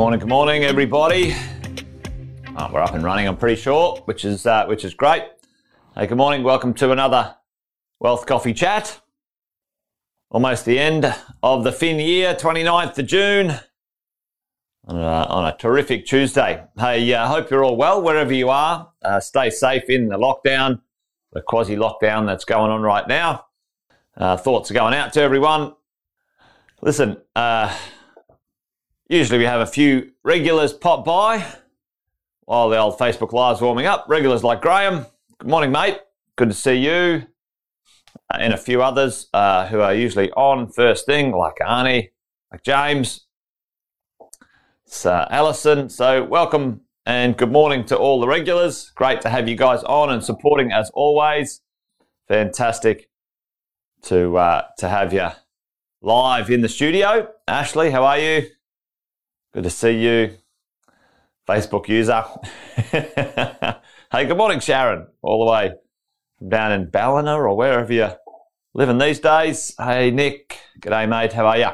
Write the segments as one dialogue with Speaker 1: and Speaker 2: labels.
Speaker 1: morning, good morning, everybody. Oh, we're up and running, I'm pretty sure, which is uh, which is great. Hey, good morning. Welcome to another Wealth Coffee Chat. Almost the end of the fin year, 29th of June, on a, on a terrific Tuesday. Hey, I uh, hope you're all well wherever you are. Uh, stay safe in the lockdown, the quasi lockdown that's going on right now. Uh, thoughts are going out to everyone. Listen, uh, usually we have a few regulars pop by while the old Facebook Live's warming up. Regulars like Graham. Good morning, mate. Good to see you and a few others uh, who are usually on first thing, like Arnie, like James, it's uh, Alison. So welcome and good morning to all the regulars. Great to have you guys on and supporting as always. Fantastic to uh, to have you live in the studio. Ashley, how are you? Good to see you. Facebook user. hey, good morning, Sharon, all the way down in Ballina or wherever you're living these days. Hey, Nick. G'day, mate. How are you?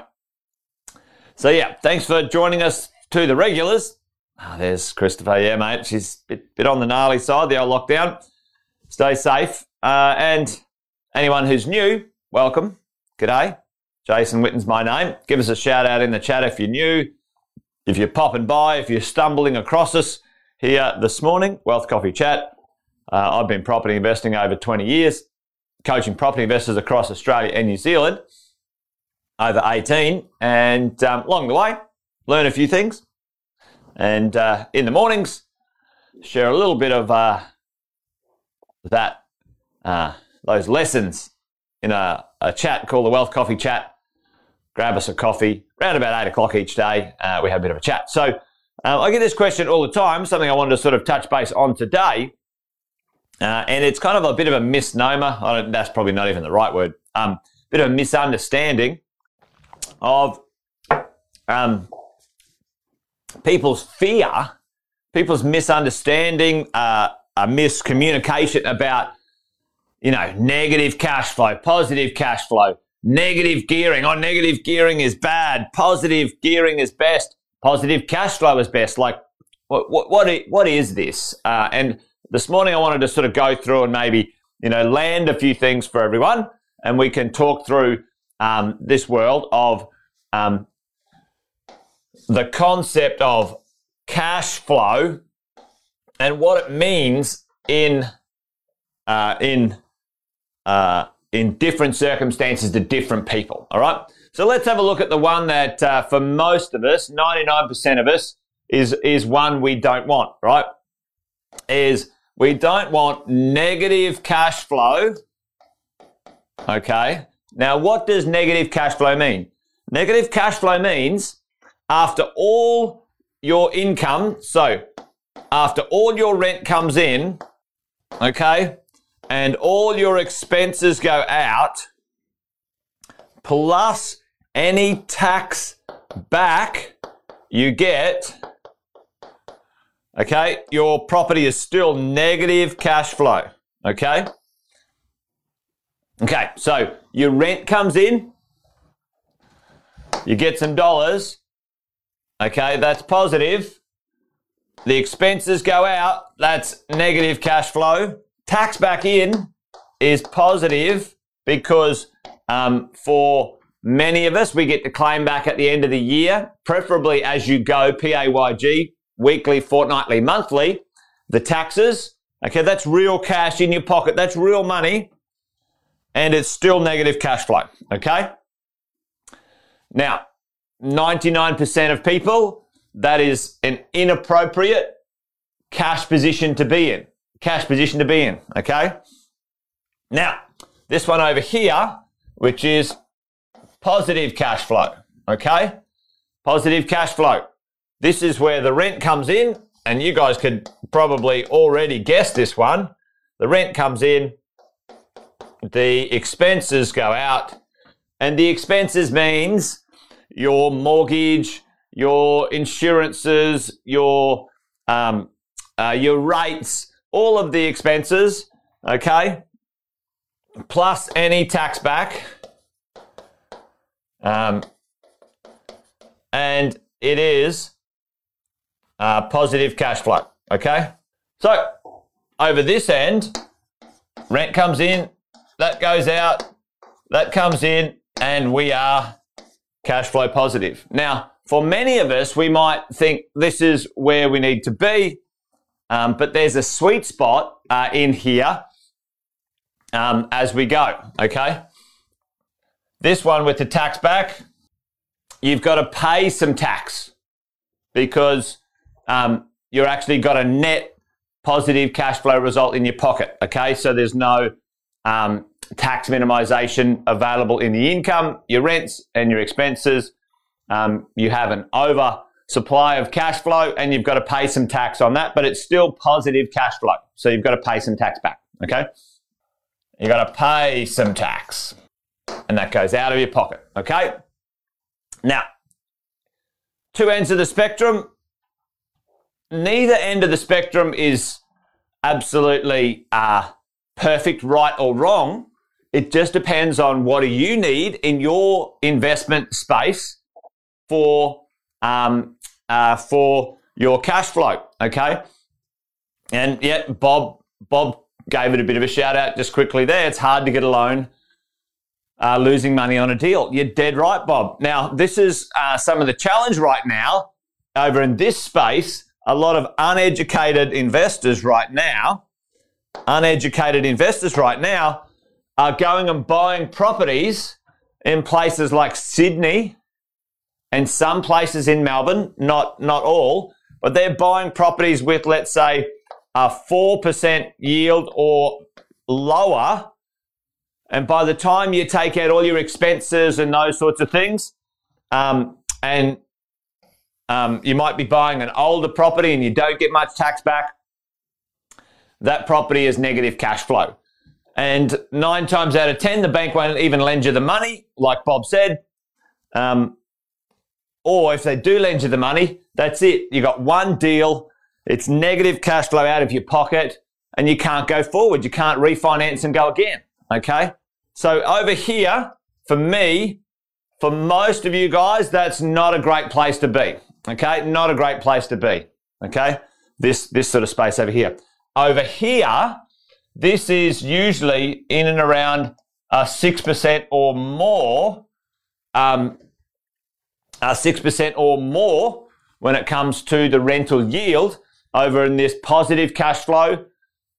Speaker 1: So, yeah, thanks for joining us to the regulars. Oh, there's Christopher. Yeah, mate. She's a bit, bit on the gnarly side, the old lockdown. Stay safe. Uh, and anyone who's new, welcome. G'day. Jason Witten's my name. Give us a shout out in the chat if you're new. If you're popping by, if you're stumbling across us here this morning, Wealth Coffee Chat. Uh, I've been property investing over 20 years, coaching property investors across Australia and New Zealand over 18. And um, along the way, learn a few things. And uh, in the mornings, share a little bit of uh, that, uh, those lessons in a, a, chat called the Wealth Coffee Chat. Grab us a coffee around about eight o'clock each day. Uh, we have a bit of a chat. So uh, I get this question all the time, something I wanted to sort of touch base on today. Uh, and it's kind of a bit of a misnomer. that's probably not even the right word. Um, bit of a misunderstanding of um, people's fear, people's misunderstanding, uh, a miscommunication about, you know, negative cash flow, positive cash flow, negative gearing. Oh, negative gearing is bad. Positive gearing is best. Positive cash flow is best. Like, what, what, what, what is this? Uh, and this morning I wanted to sort of go through and maybe, you know, land a few things for everyone and we can talk through um, this world of um, the concept of cash flow and what it means in uh, in uh, in different circumstances to different people. All right. So let's have a look at the one that uh, for most of us, 99% of us, is is one we don't want. Right? Is we don't want negative cash flow. Okay. Now, what does negative cash flow mean? Negative cash flow means after all your income, so after all your rent comes in, okay, and all your expenses go out, plus any tax back you get, okay, your property is still negative cash flow, okay? Okay, so your rent comes in, you get some dollars, Okay, that's positive. The expenses go out, that's negative cash flow. Tax back in is positive because um, for many of us, we get to claim back at the end of the year, preferably as you go, PAYG, weekly, fortnightly, monthly, the taxes. Okay, that's real cash in your pocket. That's real money. And it's still negative cash flow. Okay? Now, 99% of people, that is an inappropriate cash position to be in. Cash position to be in, okay? Now, this one over here, which is positive cash flow, okay? Positive cash flow. This is where the rent comes in, and you guys could probably already guess this one. The rent comes in, the expenses go out, and the expenses means your mortgage, your insurances, your um, uh, your rates, all of the expenses, okay, plus any tax back, um, and it is uh, positive cash flow. Okay. So over this end, rent comes in, that goes out, that comes in, and we are cash flow positive. Now, for many of us, we might think this is where we need to be, um, but there's a sweet spot uh, in here um, as we go. Okay. This one with the tax back, you've got to pay some tax because um, you're actually got a net positive cash flow result in your pocket. Okay, so there's no um, tax minimization available in the income, your rents, and your expenses. Um, you have an over supply of cash flow and you've got to pay some tax on that, but it's still positive cash flow. So you've got to pay some tax back. Okay, You've got to pay some tax and that goes out of your pocket. Okay, now two ends of the spectrum neither end of the spectrum is absolutely uh, perfect, right or wrong. It just depends on what do you need in your investment space for um, uh, for your cash flow. Okay, and yeah, Bob Bob gave it a bit of a shout out just quickly there. It's hard to get a loan. Uh, losing money on a deal. You're dead right, Bob. Now, this is uh, some of the challenge right now over in this space a lot of uneducated investors right now, uneducated investors right now are going and buying properties in places like Sydney and some places in Melbourne, not, not all, but they're buying properties with, let's say, a 4% yield or lower. And by the time you take out all your expenses and those sorts of things, um, and um, you might be buying an older property and you don't get much tax back. That property is negative cash flow. And nine times out of 10, the bank won't even lend you the money, like Bob said. Um, or if they do lend you the money, that's it. You got one deal. It's negative cash flow out of your pocket and you can't go forward. You can't refinance and go again. Okay. So over here, for me, for most of you guys, that's not a great place to be. Okay, not a great place to be. Okay, this this sort of space over here. Over here, this is usually in and around a six percent or more. Um, six percent or more when it comes to the rental yield over in this positive cash flow.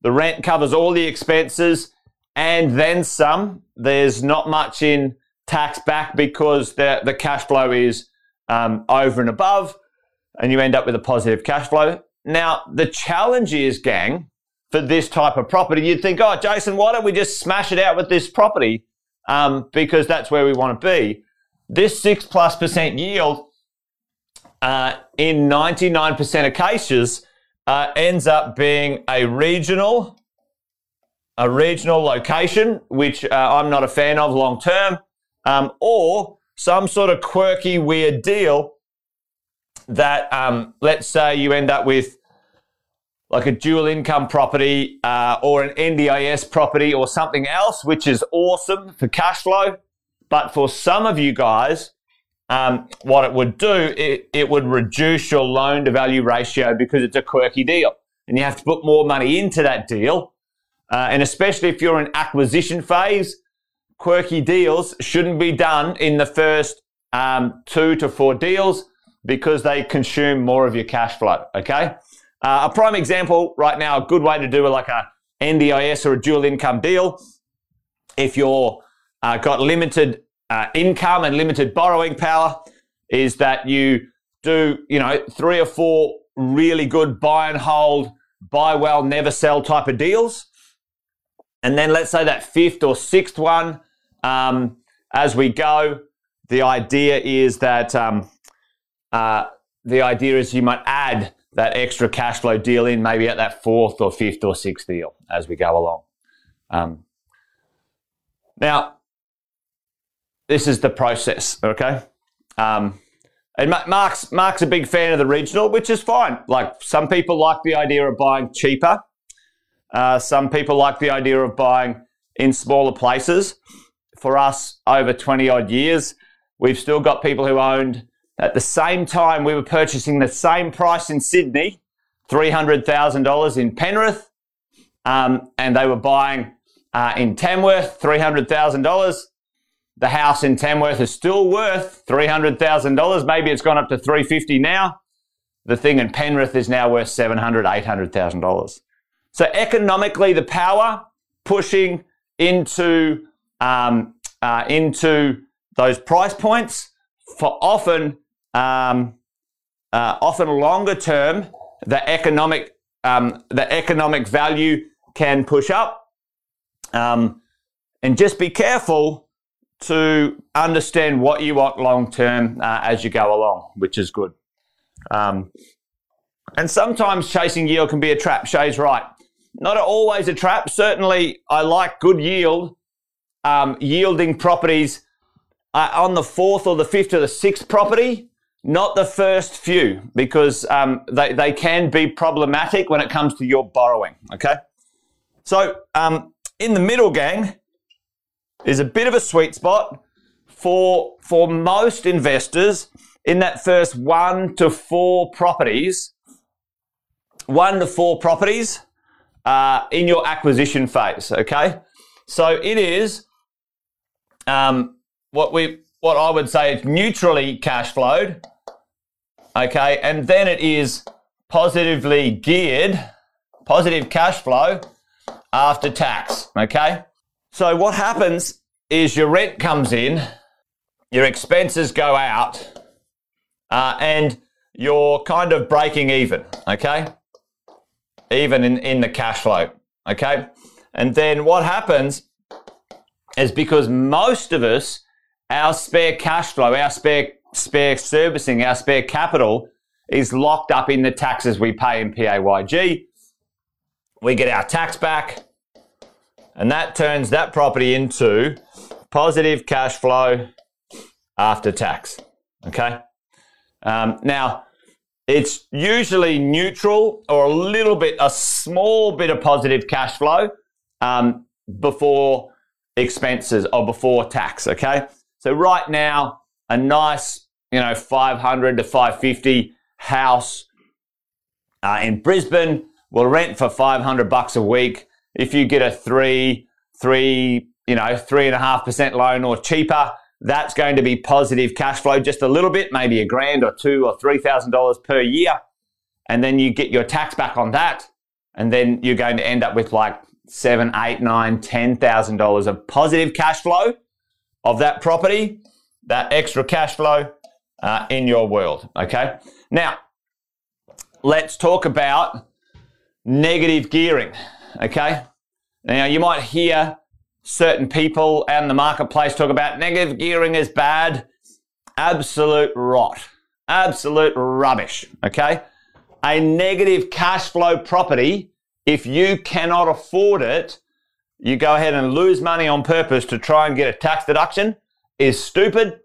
Speaker 1: The rent covers all the expenses and then some. There's not much in tax back because the, the cash flow is um, over and above, and you end up with a positive cash flow. Now, the challenge is, gang, for this type of property, you'd think, oh, Jason, why don't we just smash it out with this property? Um, because that's where we want to be. This six plus percent yield, uh, in 99% of cases, uh, ends up being a regional, a regional location, which uh, I'm not a fan of long term, um, or some sort of quirky, weird deal that, um, let's say, you end up with like a dual income property uh, or an NDIS property or something else, which is awesome for cash flow. But for some of you guys, um, what it would do, it, it would reduce your loan to value ratio because it's a quirky deal. And you have to put more money into that deal. Uh, and especially if you're in acquisition phase, quirky deals shouldn't be done in the first um, two to four deals because they consume more of your cash flow. Okay. Uh, a prime example right now, a good way to do like a NDIS or a dual income deal. If you're uh, got limited uh, income and limited borrowing power, is that you do you know three or four really good buy and hold, buy well, never sell type of deals, and then let's say that fifth or sixth one um, as we go, the idea is that um, uh, the idea is you might add that extra cash flow deal in maybe at that fourth or fifth or sixth deal as we go along. Um, now, this is the process, okay? Um, and Mark's Mark's a big fan of the regional, which is fine. Like some people like the idea of buying cheaper. Uh, some people like the idea of buying in smaller places for us over 20 odd years, we've still got people who owned At the same time, we were purchasing the same price in Sydney, $300,000 in Penrith, um, and they were buying uh, in Tamworth, $300,000. The house in Tamworth is still worth $300,000. Maybe it's gone up to 350 now. The thing in Penrith is now worth $700,000, $800,000. So economically, the power pushing into um, uh, into those price points for often um, uh, often longer term, the economic um, the economic value can push up. Um, and just be careful to understand what you want long term uh, as you go along, which is good. Um, and sometimes chasing yield can be a trap. Shay's right. Not always a trap. Certainly, I like good yield, um, yielding properties uh, on the fourth or the fifth or the sixth property, not the first few, because um, they, they can be problematic when it comes to your borrowing. Okay. So, um, in the middle, gang, is a bit of a sweet spot for, for most investors in that first one to four properties. One to four properties uh, in your acquisition phase. Okay. So it is um, what we what I would say is neutrally cash flowed. Okay, and then it is positively geared, positive cash flow after tax. Okay, so what happens is your rent comes in, your expenses go out, uh, and you're kind of breaking even. Okay, even in, in the cash flow. Okay, and then what happens is because most of us, our spare cash flow, our spare spare servicing, our spare capital is locked up in the taxes we pay in PAYG. We get our tax back, and that turns that property into positive cash flow after tax. Okay. Um, now, it's usually neutral or a little bit, a small bit of positive cash flow um, before expenses or before tax. Okay. So right now, a nice, you know, 500 to 550 house uh, in Brisbane will rent for 500 bucks a week. If you get a three, three, you know, three and a half percent loan or cheaper, that's going to be positive cash flow just a little bit, maybe a grand or two or three thousand dollars per year. And then you get your tax back on that. And then you're going to end up with like seven, eight, nine, ten thousand dollars of positive cash flow of that property, that extra cash flow uh, in your world. Okay. Now, let's talk about negative gearing. Okay. Now, you might hear certain people and the marketplace talk about negative gearing is bad. Absolute rot. Absolute rubbish. Okay. A negative cash flow property if you cannot afford it, you go ahead and lose money on purpose to try and get a tax deduction is stupid.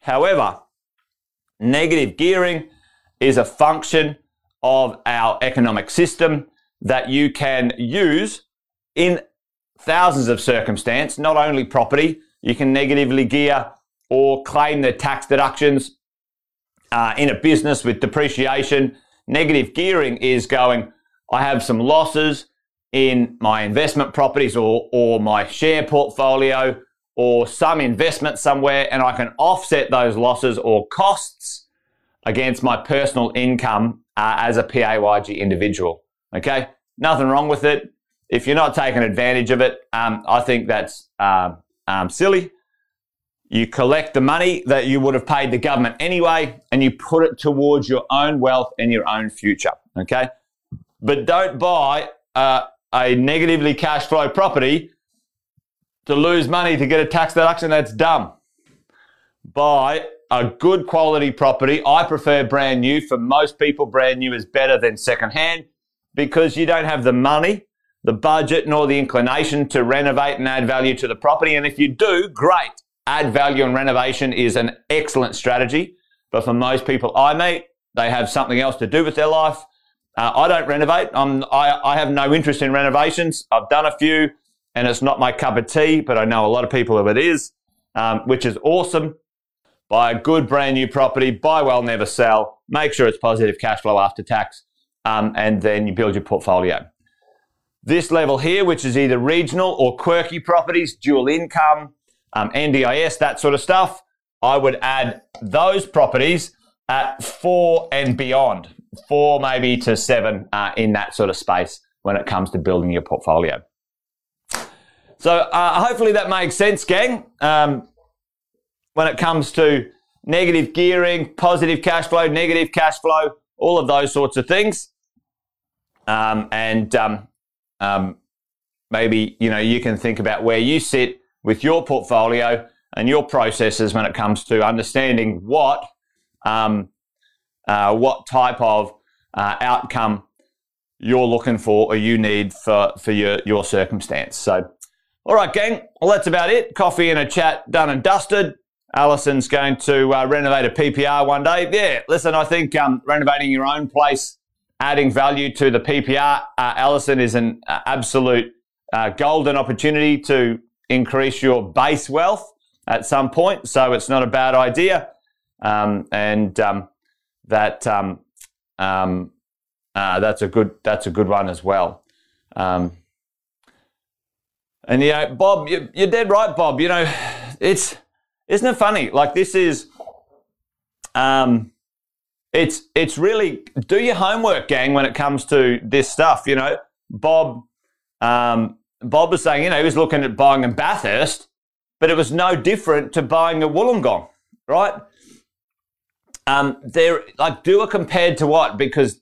Speaker 1: However, negative gearing is a function of our economic system that you can use in thousands of circumstances, not only property, you can negatively gear or claim the tax deductions uh, in a business with depreciation. Negative gearing is going, I have some losses in my investment properties or, or my share portfolio or some investment somewhere, and I can offset those losses or costs against my personal income uh, as a PAYG individual. Okay, nothing wrong with it. If you're not taking advantage of it, um, I think that's uh, um, silly. You collect the money that you would have paid the government anyway, and you put it towards your own wealth and your own future. Okay, but don't buy uh, a negatively cash flow property to lose money to get a tax deduction. That's dumb. Buy a good quality property. I prefer brand new. For most people, brand new is better than secondhand because you don't have the money, the budget, nor the inclination to renovate and add value to the property. And if you do, great. Add value and renovation is an excellent strategy. But for most people I meet, they have something else to do with their life. Uh, I don't renovate. I'm, I, I have no interest in renovations. I've done a few and it's not my cup of tea, but I know a lot of people who it is, um, which is awesome. buy a good brand new property, buy well, never sell, make sure it's positive cash flow after tax, um, and then you build your portfolio. This level here, which is either regional or quirky properties, dual income, um, NDIS, that sort of stuff, I would add those properties at four and beyond, four maybe to seven uh, in that sort of space when it comes to building your portfolio. So uh, hopefully that makes sense, gang. Um, when it comes to negative gearing, positive cash flow, negative cash flow, all of those sorts of things. Um, and um, um, maybe you know you can think about where you sit with your portfolio and your processes when it comes to understanding what um, uh, what type of uh, outcome you're looking for or you need for for your your circumstance. So, all right, gang. Well, that's about it. Coffee and a chat done and dusted. Alison's going to uh, renovate a PPR one day. Yeah, listen, I think um, renovating your own place, adding value to the PPR, uh, Alison is an uh, absolute uh, golden opportunity to increase your base wealth at some point. So it's not a bad idea, um, and um, that um, um uh, that's a good that's a good one as well. Um, and yeah, Bob, you, you're dead right, Bob. You know, it's isn't it funny? Like this is, um, it's it's really do your homework, gang, when it comes to this stuff. You know, Bob, um, Bob was saying, you know, he was looking at buying a Bathurst, but it was no different to buying a Wollongong, right? Um, they're like do a compared to what? Because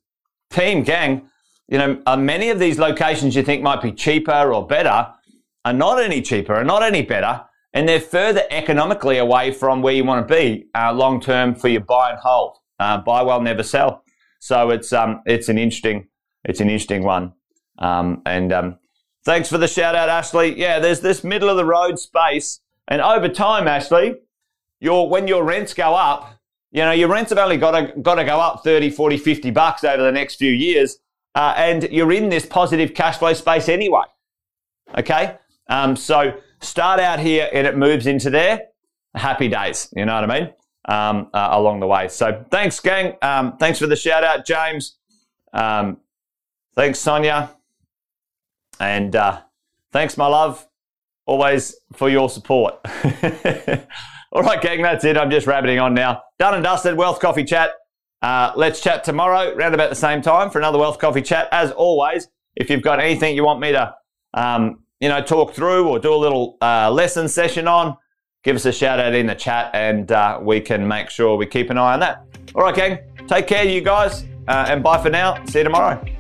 Speaker 1: team gang, you know, uh, many of these locations you think might be cheaper or better are not any cheaper, are not any better and they're further economically away from where you want to be uh, long term for your buy and hold. Uh, buy well, never sell. So it's um, it's an interesting it's an interesting one. Um, and um, thanks for the shout out, Ashley. Yeah, there's this middle of the road space, and over time, Ashley, your when your rents go up, you know your rents have only got to got to go up 30, 40, 50 bucks over the next few years, uh, and you're in this positive cash flow space anyway. Okay, um, so start out here and it moves into there. Happy days, you know what I mean? Um, uh, along the way. So thanks, gang. Um, thanks for the shout out, James. Um, thanks, Sonia. And uh, thanks, my love, always for your support. All right, gang, that's it. I'm just rabbiting on now. Done and dusted. Wealth Coffee Chat. Uh, let's chat tomorrow, around about the same time, for another Wealth Coffee Chat. As always, if you've got anything you want me to um, you know, talk through or do a little uh, lesson session on, give us a shout out in the chat and uh, we can make sure we keep an eye on that. All right, gang, take care, you guys, uh, and bye for now. See you tomorrow.